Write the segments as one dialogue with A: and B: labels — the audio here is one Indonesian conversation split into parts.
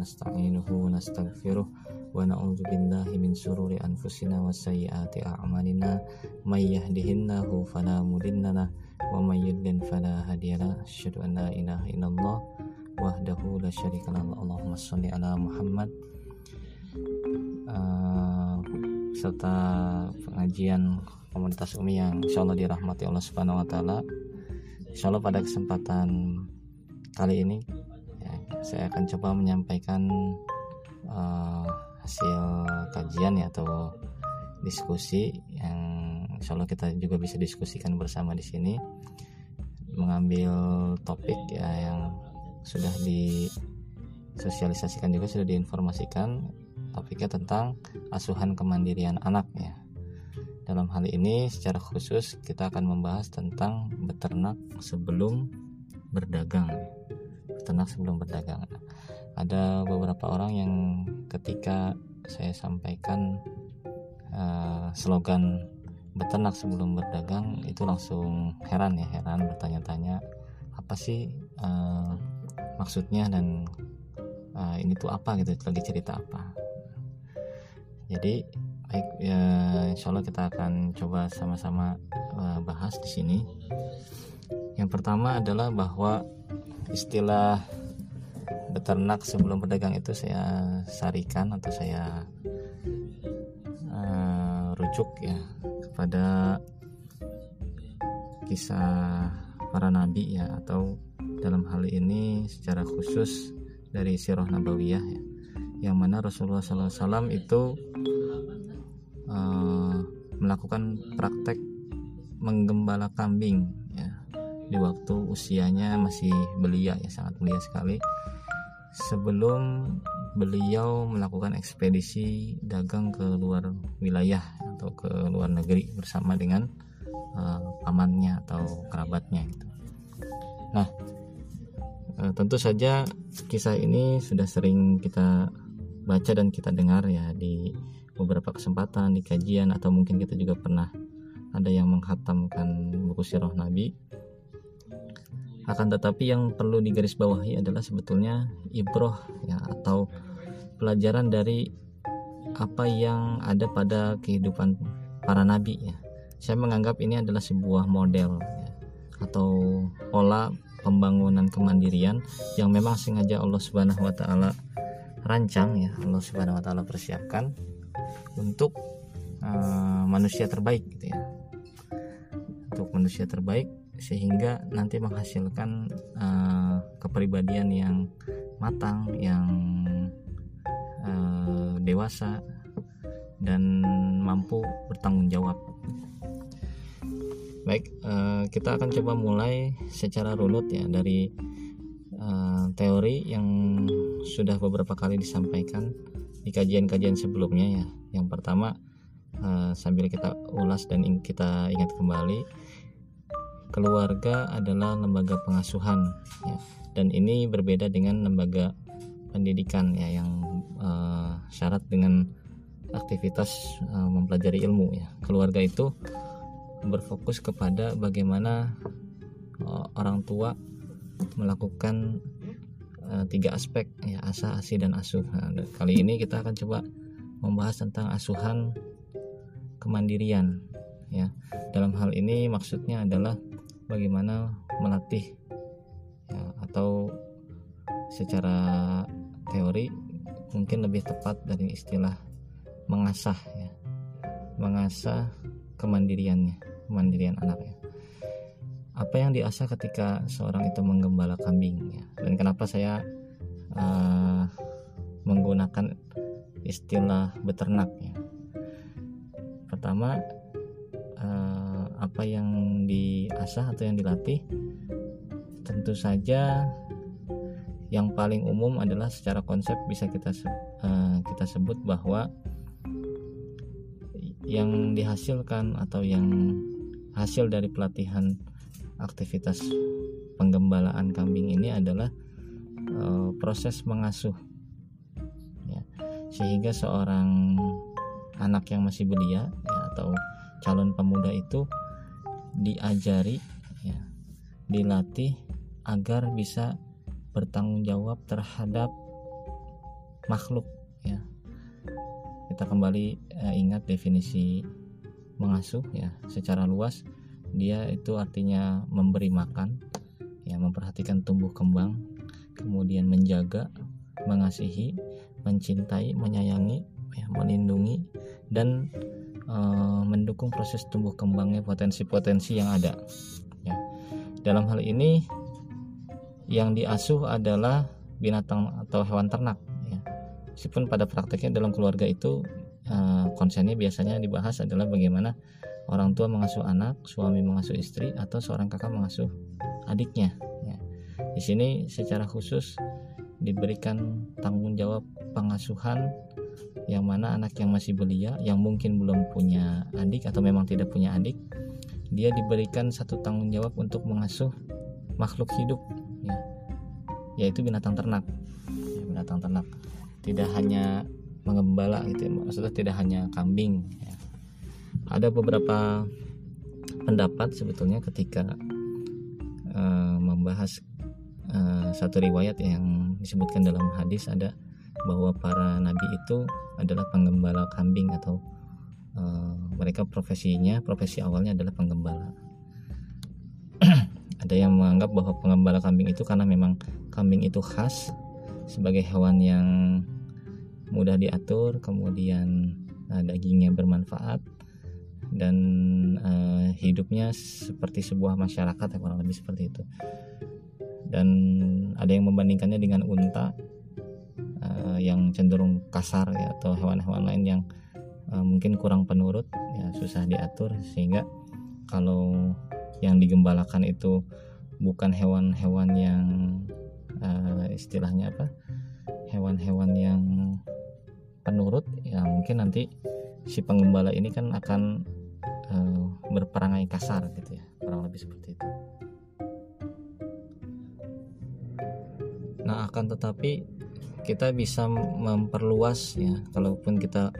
A: ونستعينه ونستغفره ونعوذ بالله من شرور أنفسنا وسيئات أعمالنا من يهده الله فلا مضل له ومن يضلل فلا هادي له أشهد أن لا إله إلا الله وحده لا شريك له اللهم صل على محمد serta pengajian komunitas Umi yang insya Allah dirahmati Allah Subhanahu Wa Taala. Insya pada kesempatan kali ini saya akan coba menyampaikan uh, hasil kajian ya atau diskusi yang insya Allah kita juga bisa diskusikan bersama di sini. Mengambil topik ya yang sudah disosialisasikan juga sudah diinformasikan topiknya tentang asuhan kemandirian anak ya. Dalam hal ini secara khusus kita akan membahas tentang beternak sebelum berdagang beternak sebelum berdagang. Ada beberapa orang yang ketika saya sampaikan uh, slogan beternak sebelum berdagang itu langsung heran ya heran bertanya-tanya apa sih uh, maksudnya dan uh, ini tuh apa gitu lagi cerita apa? Jadi baik ya insya Allah kita akan coba sama-sama uh, bahas di sini. Yang pertama adalah bahwa istilah beternak sebelum berdagang itu saya sarikan atau saya uh, rujuk ya kepada kisah para nabi ya atau dalam hal ini secara khusus dari sirah nabawiyah ya yang mana Rasulullah SAW itu uh, melakukan praktek menggembala kambing di waktu usianya masih belia ya sangat belia sekali sebelum beliau melakukan ekspedisi dagang ke luar wilayah atau ke luar negeri bersama dengan uh, pamannya atau kerabatnya gitu. Nah, uh, tentu saja kisah ini sudah sering kita baca dan kita dengar ya di beberapa kesempatan di kajian atau mungkin kita juga pernah ada yang menghatamkan buku sirah Nabi akan tetapi yang perlu digarisbawahi adalah sebetulnya ibroh ya atau pelajaran dari apa yang ada pada kehidupan para nabi ya. Saya menganggap ini adalah sebuah model ya, atau pola pembangunan kemandirian yang memang sengaja Allah Subhanahu wa taala rancang ya. Allah Subhanahu wa taala persiapkan untuk uh, manusia terbaik gitu ya. Untuk manusia terbaik sehingga nanti menghasilkan uh, kepribadian yang matang yang uh, dewasa dan mampu bertanggung jawab baik uh, kita akan coba mulai secara runut ya dari uh, teori yang sudah beberapa kali disampaikan di kajian-kajian sebelumnya ya. Yang pertama uh, sambil kita ulas dan kita ingat kembali keluarga adalah lembaga pengasuhan ya. Dan ini berbeda dengan lembaga pendidikan ya yang uh, syarat dengan aktivitas uh, mempelajari ilmu ya. Keluarga itu berfokus kepada bagaimana uh, orang tua melakukan uh, tiga aspek ya asa asi dan asuh nah, kali ini kita akan coba membahas tentang asuhan kemandirian ya dalam hal ini maksudnya adalah bagaimana melatih ya, atau secara teori mungkin lebih tepat dari istilah mengasah ya. Mengasah kemandiriannya kemandirian anaknya. Apa yang diasah ketika seorang itu menggembala kambing ya. dan kenapa saya uh, menggunakan istilah beternak ya? Pertama uh, apa yang diasah atau yang dilatih tentu saja yang paling umum adalah secara konsep bisa kita uh, kita sebut bahwa yang dihasilkan atau yang hasil dari pelatihan aktivitas penggembalaan kambing ini adalah e, proses mengasuh ya, sehingga seorang anak yang masih belia ya, atau calon pemuda itu diajari ya, dilatih agar bisa bertanggung jawab terhadap makhluk ya. Kita kembali uh, ingat definisi mengasuh ya. Secara luas dia itu artinya memberi makan ya memperhatikan tumbuh kembang kemudian menjaga mengasihi mencintai menyayangi ya, melindungi dan e, mendukung proses tumbuh kembangnya potensi-potensi yang ada ya dalam hal ini yang diasuh adalah binatang atau hewan ternak ya meskipun pada prakteknya dalam keluarga itu e, konsennya biasanya dibahas adalah bagaimana orang tua mengasuh anak suami mengasuh istri atau seorang kakak mengasuh adiknya ya. di sini secara khusus diberikan tanggung jawab pengasuhan yang mana anak yang masih belia yang mungkin belum punya adik atau memang tidak punya adik dia diberikan satu tanggung jawab untuk mengasuh makhluk hidup ya, yaitu binatang ternak ya, binatang ternak tidak hanya mengembala gitu ya. maksudnya tidak hanya kambing ya. ada beberapa pendapat sebetulnya ketika uh, membahas uh, satu riwayat yang disebutkan dalam hadis ada bahwa para nabi itu adalah penggembala kambing atau uh, mereka profesinya profesi awalnya adalah penggembala. Ada yang menganggap bahwa penggembala kambing itu karena memang kambing itu khas sebagai hewan yang mudah diatur kemudian uh, dagingnya bermanfaat dan uh, hidupnya seperti sebuah masyarakat ya kurang lebih seperti itu. Dan ada yang membandingkannya dengan unta uh, yang cenderung kasar ya atau hewan-hewan lain yang uh, mungkin kurang penurut ya susah diatur. Sehingga kalau yang digembalakan itu bukan hewan-hewan yang uh, istilahnya apa hewan-hewan yang penurut ya mungkin nanti si penggembala ini kan akan uh, berperangai kasar gitu ya kurang lebih seperti itu. Nah akan tetapi kita bisa memperluas ya. Kalaupun kita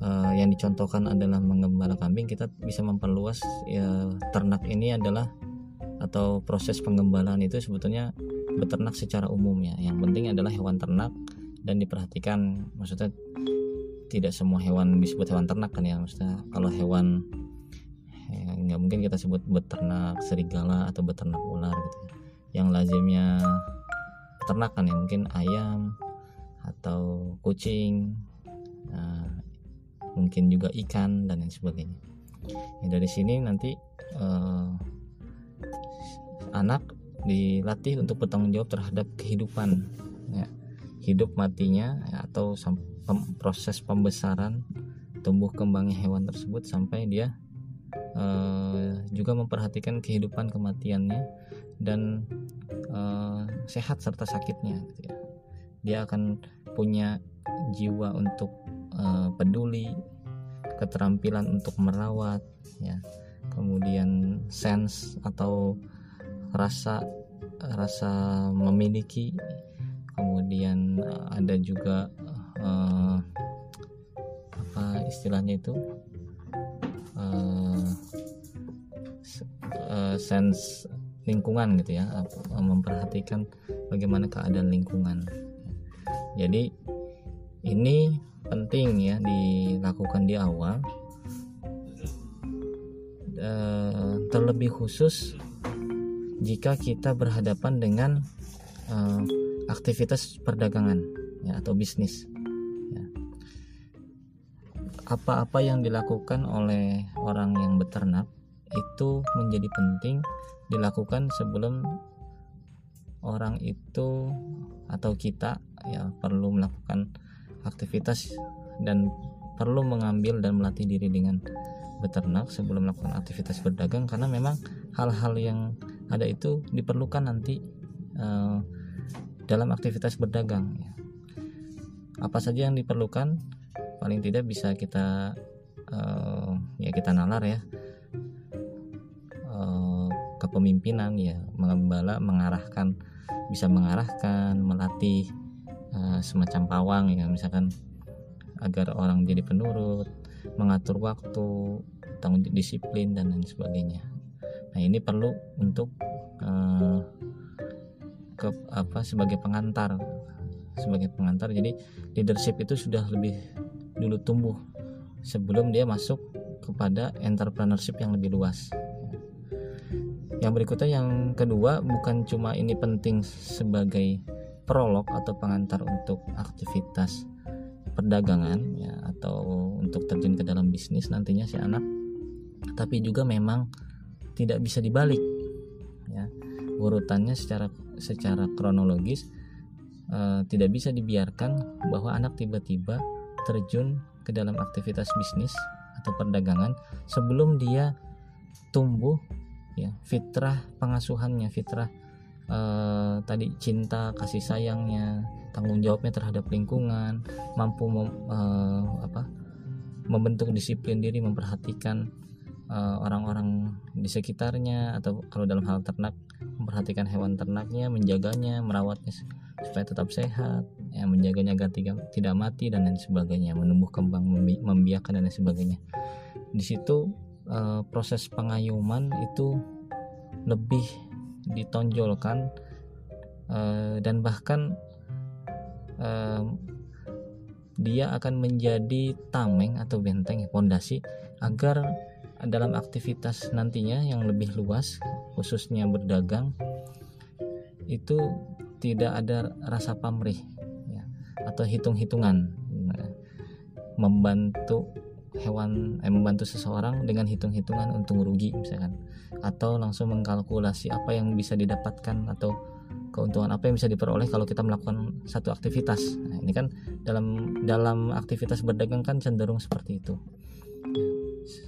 A: uh, yang dicontohkan adalah menggembala kambing kita bisa memperluas ya ternak ini adalah atau proses penggembalaan itu sebetulnya beternak secara umum ya. Yang penting adalah hewan ternak dan diperhatikan. Maksudnya tidak semua hewan disebut hewan ternak kan ya. Maksudnya kalau hewan ya, nggak mungkin kita sebut beternak serigala atau beternak ular gitu ya. yang lazimnya ternak kan ya. Mungkin ayam atau kucing nah, mungkin juga ikan dan lain sebagainya ya, dari sini nanti eh, anak dilatih untuk bertanggung jawab terhadap kehidupan ya, hidup matinya ya, atau pem, proses pembesaran tumbuh kembangnya hewan tersebut sampai dia uh, juga memperhatikan kehidupan kematiannya dan uh, sehat serta sakitnya gitu ya. Dia akan punya jiwa untuk uh, peduli keterampilan untuk merawat ya. Kemudian sense atau rasa rasa memiliki. Kemudian eh, ada juga uh, apa istilahnya itu? Uh, uh, sense lingkungan gitu ya memperhatikan bagaimana keadaan lingkungan jadi ini penting ya dilakukan di awal terlebih khusus jika kita berhadapan dengan uh, aktivitas perdagangan ya, atau bisnis. Ya. Apa-apa yang dilakukan oleh orang yang beternak itu menjadi penting dilakukan sebelum orang itu atau kita ya perlu melakukan aktivitas dan perlu mengambil dan melatih diri dengan beternak sebelum melakukan aktivitas berdagang karena memang hal-hal yang ada itu diperlukan nanti uh, dalam aktivitas berdagang ya. apa saja yang diperlukan paling tidak bisa kita uh, ya kita nalar ya uh, kepemimpinan ya mengembala mengarahkan bisa mengarahkan melatih uh, semacam pawang ya misalkan agar orang jadi penurut mengatur waktu tanggung disiplin dan lain sebagainya. Nah ini perlu untuk uh, ke apa sebagai pengantar sebagai pengantar. Jadi leadership itu sudah lebih dulu tumbuh sebelum dia masuk kepada entrepreneurship yang lebih luas. Yang berikutnya yang kedua bukan cuma ini penting sebagai prolog atau pengantar untuk aktivitas perdagangan ya atau untuk terjun ke dalam bisnis nantinya si anak. Tapi juga memang tidak bisa dibalik ya. Urutannya secara secara kronologis uh, tidak bisa dibiarkan bahwa anak tiba-tiba terjun ke dalam aktivitas bisnis atau perdagangan sebelum dia tumbuh ya fitrah pengasuhannya fitrah uh, tadi cinta kasih sayangnya tanggung jawabnya terhadap lingkungan mampu mem, uh, apa membentuk disiplin diri memperhatikan Eh, orang-orang di sekitarnya atau kalau dalam hal ternak memperhatikan hewan ternaknya menjaganya merawatnya supaya tetap sehat ya menjaganya agar tidak, mati dan lain sebagainya menumbuh kembang membi membiarkan dan lain sebagainya. Di situ uh, proses pengayuman itu lebih ditonjolkan uh, dan bahkan uh, dia akan menjadi tameng atau benteng pondasi agar dalam aktivitas nantinya yang lebih luas khususnya berdagang itu tidak ada rasa pamrih ya, atau hitung-hitungan nah, membantu hewan eh, membantu seseorang dengan hitung-hitungan untung rugi misalkan. Atau langsung mengkalkulasi apa yang bisa didapatkan atau keuntungan apa yang bisa diperoleh kalau kita melakukan satu aktivitas. Nah, ini kan dalam dalam aktivitas berdagang kan cenderung seperti itu.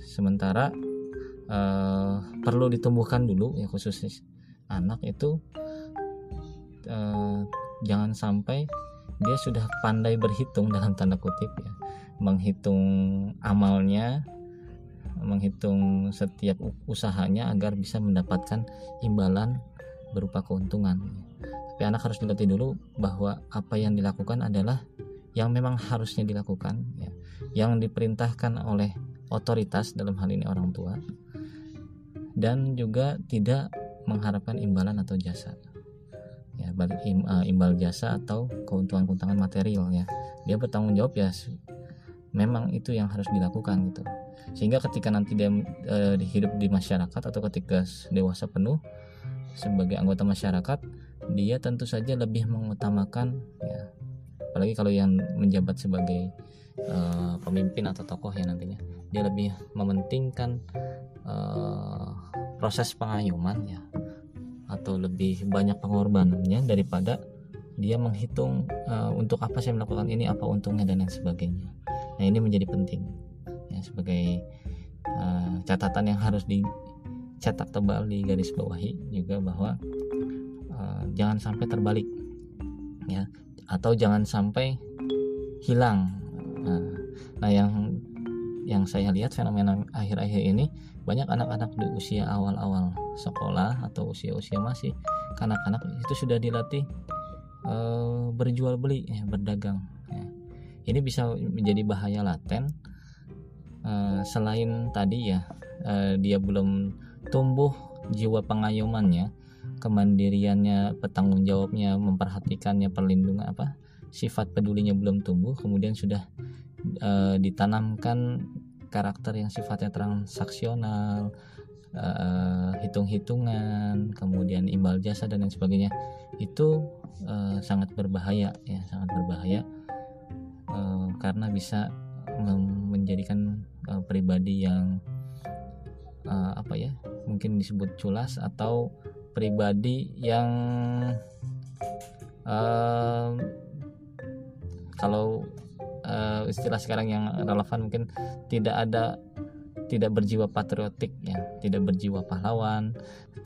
A: Sementara uh, perlu ditumbuhkan dulu ya khusus anak itu uh, jangan sampai dia sudah pandai berhitung dalam tanda kutip ya menghitung amalnya menghitung setiap usahanya agar bisa mendapatkan imbalan berupa keuntungan. Tapi anak harus dilatih dulu bahwa apa yang dilakukan adalah yang memang harusnya dilakukan ya. Yang diperintahkan oleh otoritas dalam hal ini orang tua dan juga tidak mengharapkan imbalan atau jasa. Ya uh, imbal jasa atau keuntungan-keuntungan material ya. Dia bertanggung jawab ya memang itu yang harus dilakukan gitu. Sehingga ketika nanti dia uh, hidup di masyarakat atau ketika dewasa penuh sebagai anggota masyarakat dia tentu saja lebih mengutamakan ya. Apalagi kalau yang menjabat sebagai uh, pemimpin atau tokoh ya nantinya dia lebih mementingkan uh, proses pengayuman ya. Atau lebih banyak pengorbanannya daripada dia menghitung uh, untuk apa saya melakukan ini apa untungnya dan lain sebagainya nah ini menjadi penting ya sebagai uh, catatan yang harus dicetak tebal di garis bawahi juga bahwa uh, jangan sampai terbalik ya atau jangan sampai hilang nah, nah yang yang saya lihat fenomena akhir-akhir ini banyak anak-anak di usia awal-awal sekolah atau usia-usia masih kanak-kanak itu sudah dilatih e, berjual beli ya, berdagang. Ini bisa menjadi bahaya laten. E, selain tadi ya e, dia belum tumbuh jiwa pengayumannya kemandiriannya petanggung jawabnya memperhatikannya perlindungan apa sifat pedulinya belum tumbuh kemudian sudah e, ditanamkan karakter yang sifatnya transaksional e, hitung-hitungan kemudian imbal jasa dan lain sebagainya. Itu e, sangat berbahaya ya sangat berbahaya e, karena bisa menjadikan e, pribadi yang e, apa ya mungkin disebut culas atau pribadi yang kalau istilah sekarang yang relevan mungkin tidak ada tidak berjiwa patriotik ya tidak berjiwa pahlawan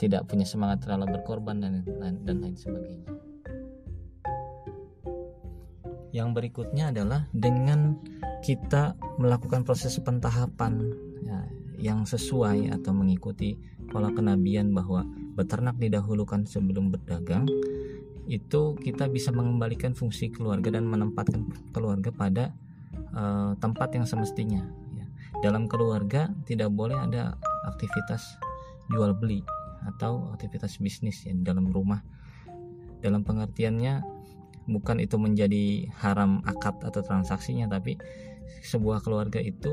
A: tidak punya semangat rela berkorban dan lain dan lain sebagainya yang berikutnya adalah dengan kita melakukan proses pentahapan ya, yang sesuai atau mengikuti pola kenabian bahwa beternak didahulukan sebelum berdagang itu kita bisa mengembalikan fungsi keluarga dan menempatkan keluarga pada uh, tempat yang semestinya ya. dalam keluarga tidak boleh ada aktivitas jual beli atau aktivitas bisnis ya dalam rumah dalam pengertiannya bukan itu menjadi haram akad atau transaksinya tapi sebuah keluarga itu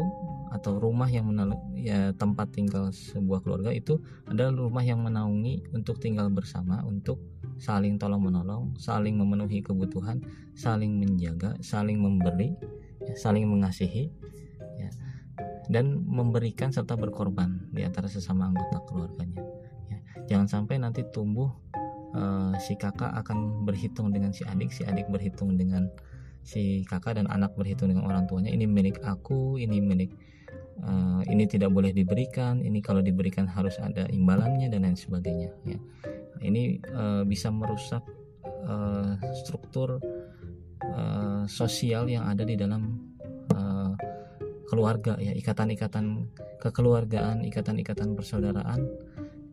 A: atau rumah yang menal ya tempat tinggal sebuah keluarga itu adalah rumah yang menaungi untuk tinggal bersama untuk saling tolong menolong saling memenuhi kebutuhan saling menjaga saling memberi ya, saling mengasihi ya, dan memberikan serta berkorban di antara sesama anggota keluarganya ya. jangan sampai nanti tumbuh uh, si kakak akan berhitung dengan si adik si adik berhitung dengan si kakak dan anak berhitung dengan orang tuanya. Ini milik aku ini milik uh, ini tidak boleh diberikan ini kalau diberikan harus ada imbalannya dan lain sebagainya ya. Ini uh, bisa merusak uh, struktur uh, sosial yang ada di dalam keluarga ya. Ikatan-ikatan kekeluargaan ikatan-ikatan persaudaraan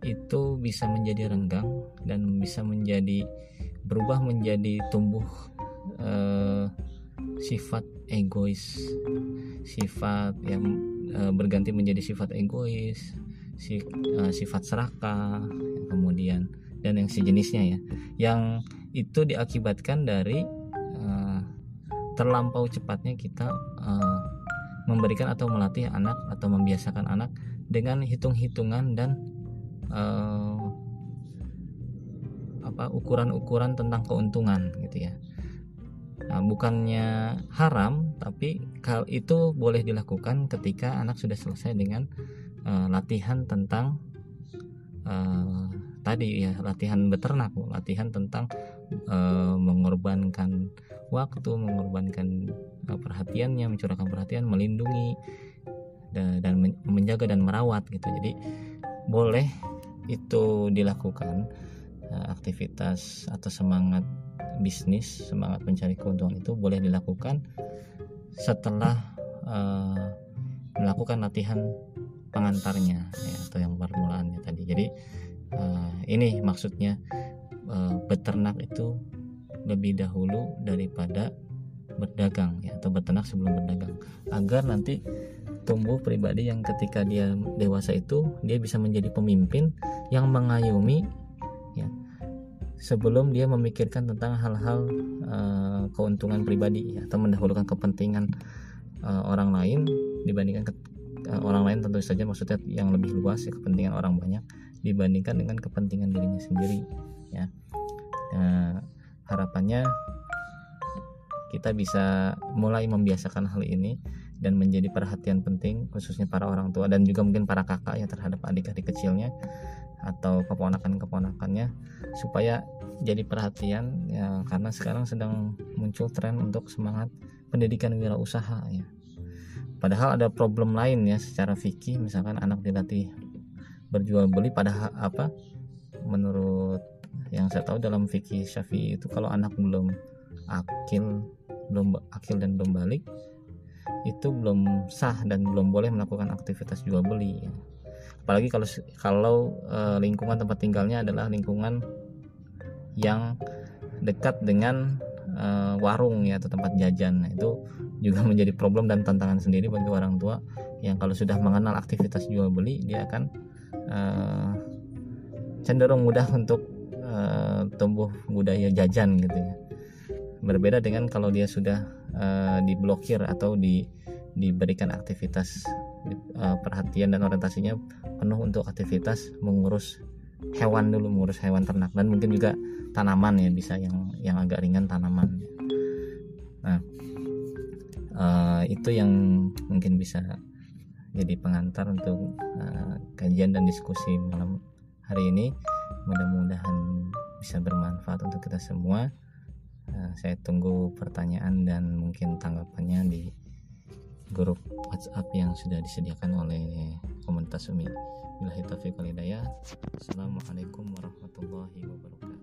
A: itu bisa menjadi renggang dan bisa menjadi berubah menjadi tumbuh uh, sifat egois. Sifat yang uh, berganti menjadi sifat egois si, uh, sifat serakah kemudian dan yang sejenisnya ya. Yang itu diakibatkan dari uh, terlampau cepatnya kita uh, memberikan atau melatih anak atau membiasakan anak dengan hitung-hitungan dan uh, apa ukuran-ukuran tentang keuntungan gitu ya Nah, bukannya haram, tapi hal itu boleh dilakukan ketika anak sudah selesai dengan uh, latihan tentang uh, tadi ya latihan beternak, latihan tentang uh, mengorbankan waktu, mengorbankan perhatiannya, mencurahkan perhatian, melindungi dan, dan menjaga dan merawat gitu. Jadi boleh itu dilakukan uh, aktivitas atau semangat bisnis semangat mencari keuntungan itu boleh dilakukan setelah uh, melakukan latihan pengantarnya ya, atau yang permulaannya tadi. Jadi uh, ini maksudnya uh, beternak itu lebih dahulu daripada berdagang ya atau beternak sebelum berdagang. Agar nanti tumbuh pribadi yang ketika dia dewasa itu dia bisa menjadi pemimpin yang mengayomi sebelum dia memikirkan tentang hal-hal uh, keuntungan pribadi ya, atau mendahulukan kepentingan uh, orang lain dibandingkan ke, uh, orang lain tentu saja maksudnya yang lebih luas ya kepentingan orang banyak dibandingkan dengan kepentingan dirinya sendiri ya. Uh, harapannya kita bisa mulai membiasakan hal ini dan menjadi perhatian penting khususnya para orang tua dan juga mungkin para kakak ya terhadap adik-adik kecilnya atau keponakan-keponakannya supaya jadi perhatian ya karena sekarang sedang muncul tren untuk semangat pendidikan wirausaha ya. Padahal ada problem lain ya secara fikih misalkan anak dilatih berjual beli pada apa menurut yang saya tahu dalam fikih Syafi'i itu kalau anak belum akil belum akil dan belum balik itu belum sah dan belum boleh melakukan aktivitas jual beli ya apalagi kalau kalau e, lingkungan tempat tinggalnya adalah lingkungan yang dekat dengan e, warung ya atau tempat jajan. Nah, itu juga menjadi problem dan tantangan sendiri bagi orang tua yang kalau sudah mengenal aktivitas jual beli dia akan e, cenderung mudah untuk e, tumbuh budaya jajan gitu ya. Berbeda dengan kalau dia sudah e, diblokir atau di diberikan aktivitas uh, perhatian dan orientasinya penuh untuk aktivitas mengurus hewan dulu mengurus hewan ternak dan mungkin juga tanaman ya bisa yang yang agak ringan tanaman. Nah uh, itu yang mungkin bisa jadi pengantar untuk uh, kajian dan diskusi malam hari ini. Mudah-mudahan bisa bermanfaat untuk kita semua. Uh, saya tunggu pertanyaan dan mungkin tanggapannya di grup WhatsApp yang sudah disediakan oleh komunitas Umi. Bila walhidayah. Assalamualaikum warahmatullahi wabarakatuh.